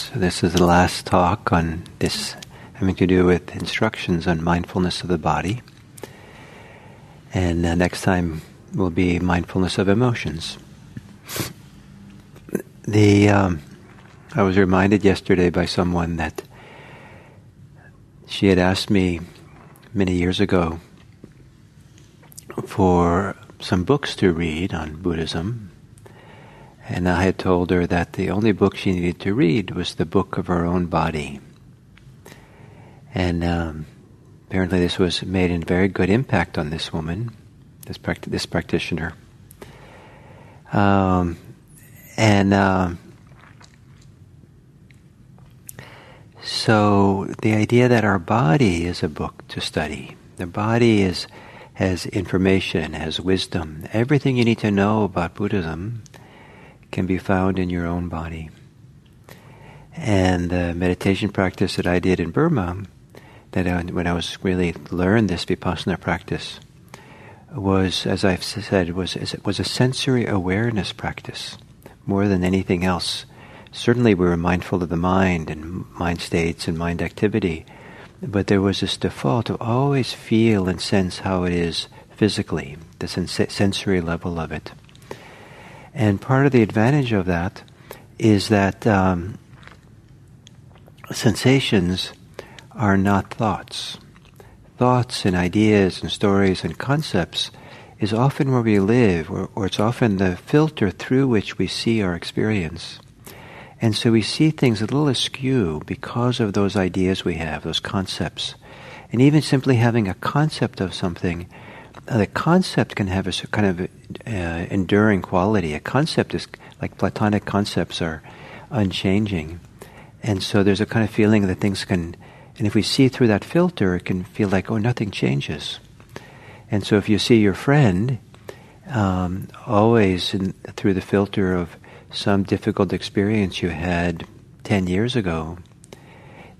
so this is the last talk on this having to do with instructions on mindfulness of the body. And uh, next time will be mindfulness of emotions. The um, I was reminded yesterday by someone that she had asked me many years ago for some books to read on Buddhism and I had told her that the only book she needed to read was the book of her own body. And um, apparently, this was made a very good impact on this woman, this, this practitioner. Um, and uh, so, the idea that our body is a book to study, the body is has information, has wisdom, everything you need to know about Buddhism can be found in your own body. And the meditation practice that I did in Burma, that I, when I was really learned this vipassana practice, was, as I've said, was was a sensory awareness practice more than anything else. Certainly, we were mindful of the mind and mind states and mind activity, but there was this default to always feel and sense how it is physically, the sens- sensory level of it. And part of the advantage of that is that um, sensations are not thoughts. Thoughts and ideas and stories and concepts is often where we live, or, or it's often the filter through which we see our experience. And so we see things a little askew because of those ideas we have, those concepts. And even simply having a concept of something the concept can have a kind of uh, enduring quality. A concept is like Platonic concepts are unchanging, and so there's a kind of feeling that things can. And if we see through that filter, it can feel like oh, nothing changes. And so if you see your friend um, always in, through the filter of some difficult experience you had ten years ago,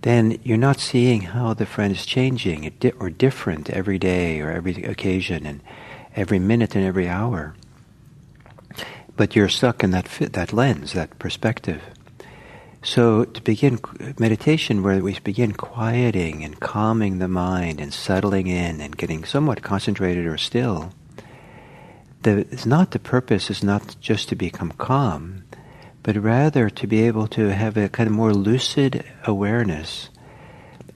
then you're not seeing how the friend is changing or different every day or every occasion and every minute and every hour. But you're stuck in that fit, that lens, that perspective. So to begin meditation, where we begin quieting and calming the mind and settling in and getting somewhat concentrated or still, the, it's not the purpose is not just to become calm, but rather to be able to have a kind of more lucid awareness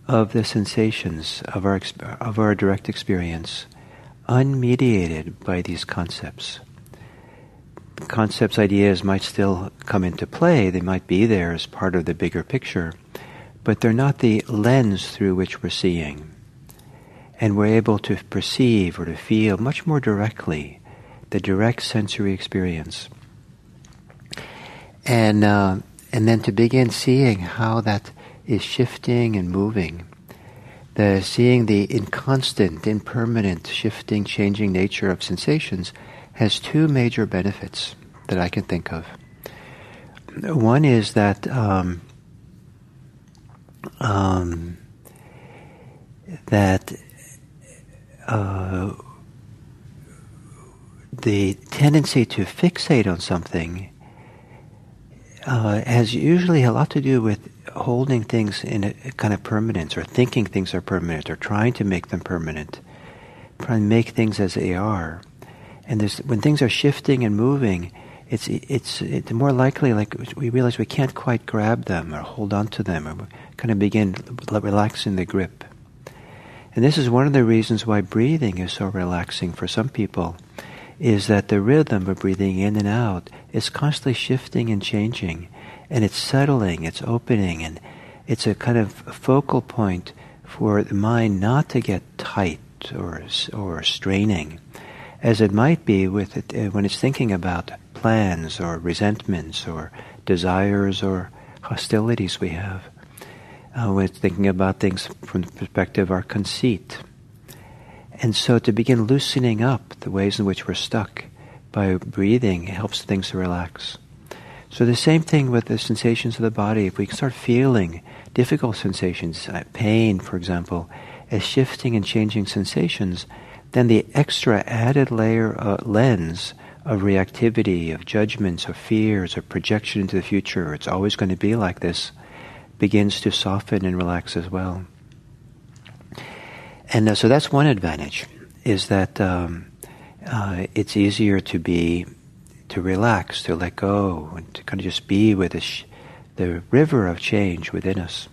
of the sensations of our, of our direct experience, unmediated by these concepts. Concepts, ideas might still come into play, they might be there as part of the bigger picture, but they're not the lens through which we're seeing. And we're able to perceive or to feel much more directly the direct sensory experience and uh, and then to begin seeing how that is shifting and moving. The seeing the inconstant, impermanent, shifting, changing nature of sensations has two major benefits that I can think of. One is that um, um, that uh, the tendency to fixate on something uh, has usually a lot to do with holding things in a kind of permanence or thinking things are permanent or trying to make them permanent, trying to make things as they are. And when things are shifting and moving, it's, it's, it's more likely like we realize we can't quite grab them or hold on to them or kind of begin relaxing the grip. And this is one of the reasons why breathing is so relaxing for some people is that the rhythm of breathing in and out is constantly shifting and changing, and it's settling, it's opening, and it's a kind of focal point for the mind not to get tight or or straining, as it might be with it, uh, when it's thinking about plans or resentments or desires or hostilities we have. Uh, we're thinking about things from the perspective of our conceit. And so to begin loosening up the ways in which we're stuck by breathing helps things to relax. So the same thing with the sensations of the body. If we start feeling difficult sensations, uh, pain, for example, as shifting and changing sensations, then the extra added layer uh, lens of reactivity, of judgments, of fears, of projection into the future, it's always going to be like this, begins to soften and relax as well. And uh, so that's one advantage, is that um, uh, it's easier to be, to relax, to let go, and to kind of just be with the, sh- the river of change within us.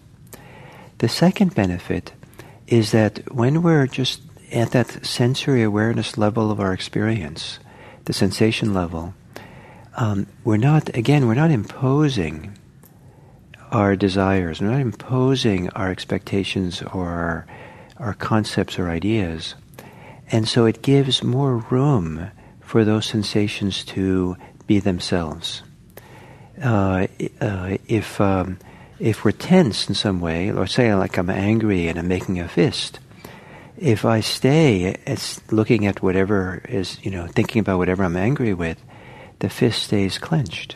The second benefit is that when we're just at that sensory awareness level of our experience, the sensation level, um, we're not, again, we're not imposing our desires, we're not imposing our expectations or our, our concepts or ideas. And so it gives more room for those sensations to be themselves. Uh, uh, if, um, if we're tense in some way, or say like I'm angry and I'm making a fist, if I stay as looking at whatever is, you know, thinking about whatever I'm angry with, the fist stays clenched.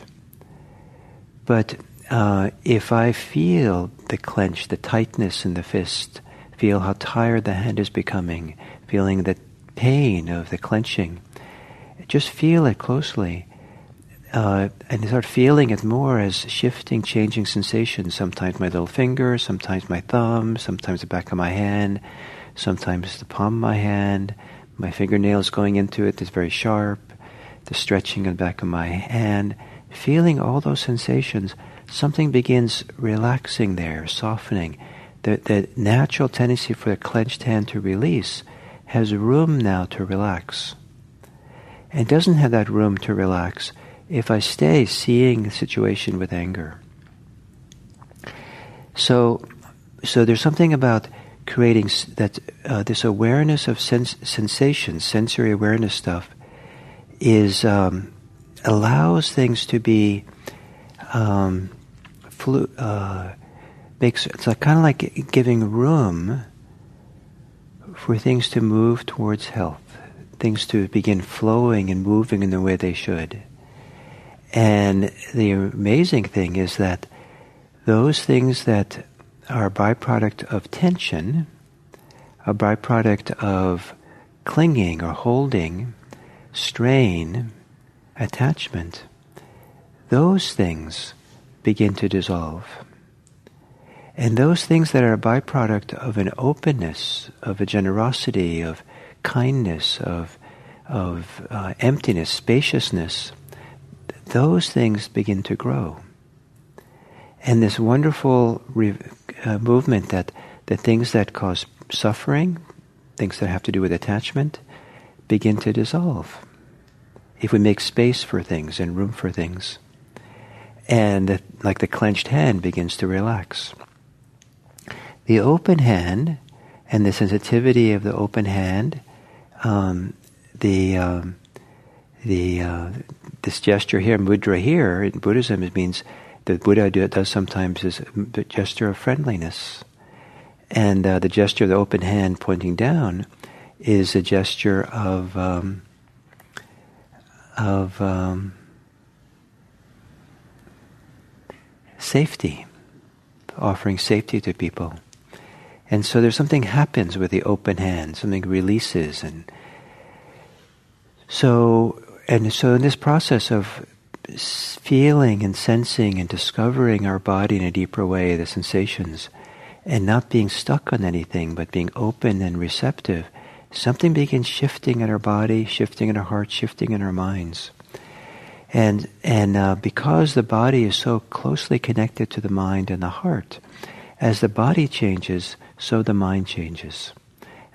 But uh, if I feel the clench, the tightness in the fist, feel how tired the hand is becoming, feeling the pain of the clenching, just feel it closely. Uh, and start feeling it more as shifting, changing sensations. Sometimes my little finger, sometimes my thumb, sometimes the back of my hand, sometimes the palm of my hand, my fingernails going into it is very sharp, the stretching in the back of my hand, feeling all those sensations, something begins relaxing there, softening. The, the natural tendency for the clenched hand to release has room now to relax. And doesn't have that room to relax if I stay seeing the situation with anger. So, so there's something about creating that uh, this awareness of sens- sensations, sensory awareness stuff, is um, allows things to be um, flu- uh, makes it's like, kind of like giving room for things to move towards health, things to begin flowing and moving in the way they should. And the amazing thing is that those things that are a byproduct of tension, a byproduct of clinging or holding, strain, attachment, those things begin to dissolve. And those things that are a byproduct of an openness, of a generosity, of kindness, of, of uh, emptiness, spaciousness, those things begin to grow. And this wonderful re- uh, movement that the things that cause suffering, things that have to do with attachment, begin to dissolve. If we make space for things and room for things, and the, like the clenched hand begins to relax. The open hand and the sensitivity of the open hand, um, the um, the uh, this gesture here, mudra here in Buddhism, it means the Buddha does sometimes is a gesture of friendliness. And uh, the gesture of the open hand pointing down is a gesture of um, of um, safety, offering safety to people. And so there's something happens with the open hand, something releases, and so and so in this process of feeling and sensing and discovering our body in a deeper way, the sensations, and not being stuck on anything, but being open and receptive, something begins shifting in our body, shifting in our heart, shifting in our minds. And, and uh, because the body is so closely connected to the mind and the heart, as the body changes, so the mind changes.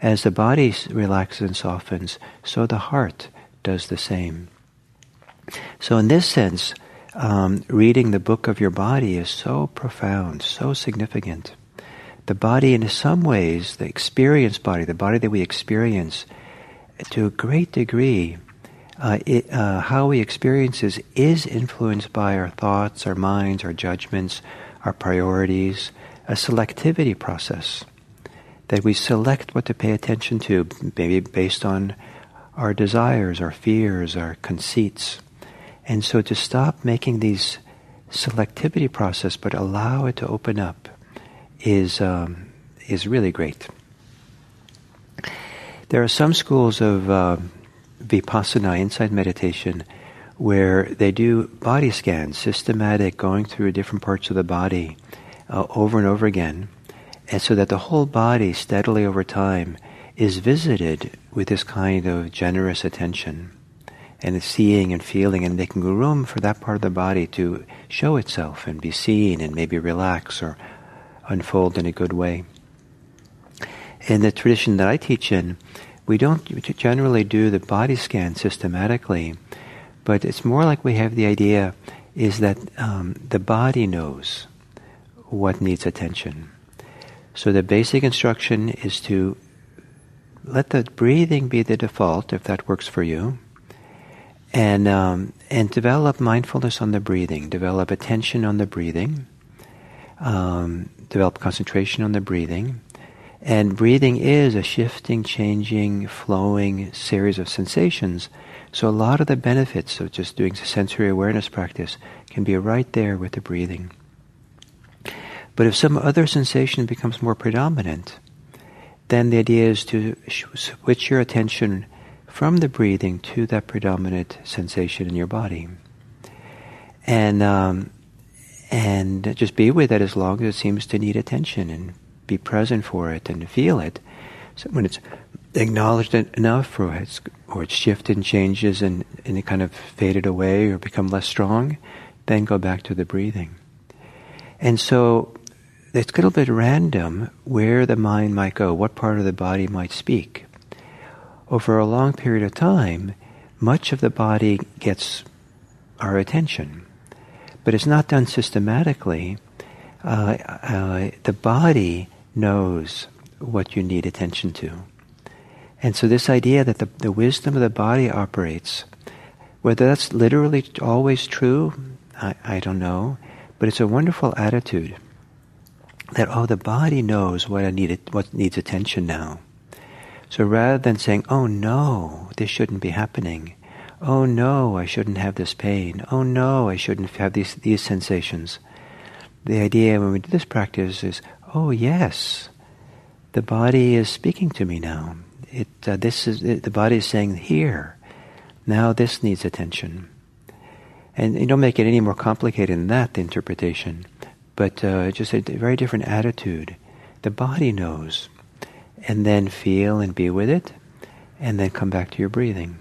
As the body relaxes and softens, so the heart does the same. So, in this sense, um, reading the book of your body is so profound, so significant. The body, in some ways, the experience body, the body that we experience, to a great degree, uh, it, uh, how we experience is, is influenced by our thoughts, our minds, our judgments, our priorities, a selectivity process. That we select what to pay attention to, maybe based on our desires, our fears, our conceits. And so to stop making these selectivity process, but allow it to open up, is um, is really great. There are some schools of uh, vipassana, insight meditation, where they do body scans, systematic, going through different parts of the body uh, over and over again, and so that the whole body steadily over time is visited with this kind of generous attention and seeing and feeling and making room for that part of the body to show itself and be seen and maybe relax or unfold in a good way. In the tradition that I teach in, we don't generally do the body scan systematically, but it's more like we have the idea is that um, the body knows what needs attention. So the basic instruction is to let the breathing be the default, if that works for you, and um, and develop mindfulness on the breathing, develop attention on the breathing, um, develop concentration on the breathing. And breathing is a shifting, changing, flowing series of sensations. So a lot of the benefits of just doing sensory awareness practice can be right there with the breathing. But if some other sensation becomes more predominant, then the idea is to switch your attention from the breathing to that predominant sensation in your body. And, um, and just be with it as long as it seems to need attention and be present for it and feel it. So when it's acknowledged enough or it's, or it's shifted and changes and, and it kind of faded away or become less strong, then go back to the breathing. And so it's a little bit random where the mind might go, what part of the body might speak over a long period of time, much of the body gets our attention. But it's not done systematically. Uh, uh, the body knows what you need attention to. And so, this idea that the, the wisdom of the body operates, whether that's literally always true, I, I don't know, but it's a wonderful attitude that, oh, the body knows what, I need, what needs attention now. So rather than saying, oh no, this shouldn't be happening, oh no, I shouldn't have this pain, oh no, I shouldn't have these, these sensations, the idea when we do this practice is, oh yes, the body is speaking to me now. It, uh, this is, it, the body is saying, here, now this needs attention. And you don't make it any more complicated than that, the interpretation, but uh, just a very different attitude. The body knows and then feel and be with it, and then come back to your breathing.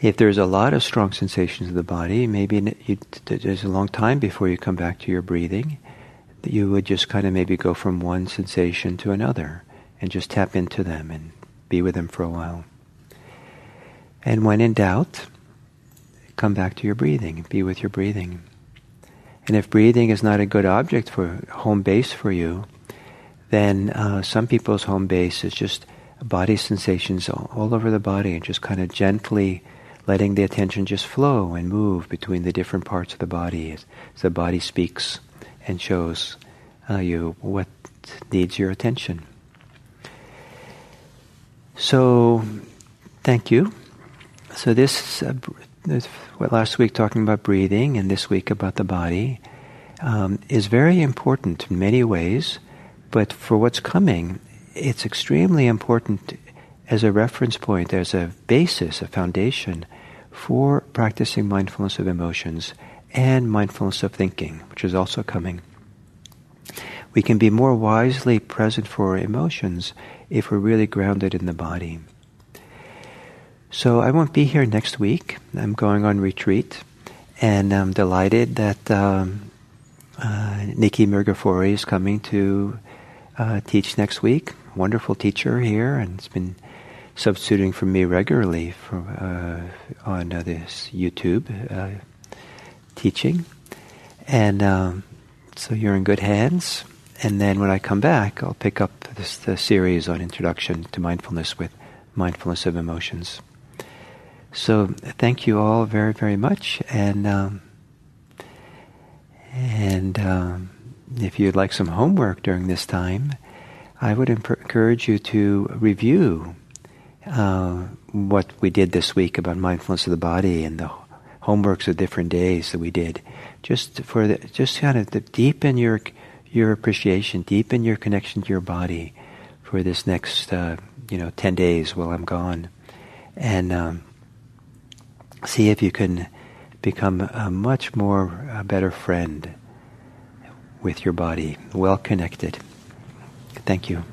If there's a lot of strong sensations of the body, maybe you, there's a long time before you come back to your breathing. That You would just kind of maybe go from one sensation to another and just tap into them and be with them for a while. And when in doubt, come back to your breathing, be with your breathing. And if breathing is not a good object for home base for you, then uh, some people's home base is just body sensations all, all over the body and just kind of gently letting the attention just flow and move between the different parts of the body as the body speaks and shows uh, you what needs your attention. So, thank you. So this, uh, last week talking about breathing, and this week about the body, um, is very important in many ways. But for what's coming, it's extremely important as a reference point, as a basis, a foundation for practicing mindfulness of emotions and mindfulness of thinking, which is also coming. We can be more wisely present for emotions if we're really grounded in the body. So I won't be here next week. I'm going on retreat, and I'm delighted that um, uh, Nikki Mirghafori is coming to uh, teach next week. Wonderful teacher here, and it's been substituting for me regularly uh, on uh, this YouTube uh, teaching. And um, so you're in good hands. And then when I come back, I'll pick up this the series on Introduction to Mindfulness with Mindfulness of Emotions. So thank you all very, very much. And um, And um, if you'd like some homework during this time, I would encourage you to review uh, what we did this week about mindfulness of the body and the homeworks of different days that we did, just for the, just kind of deepen your your appreciation, deepen your connection to your body for this next uh, you know ten days while I'm gone, and um, see if you can become a much more a better friend with your body, well connected. Thank you.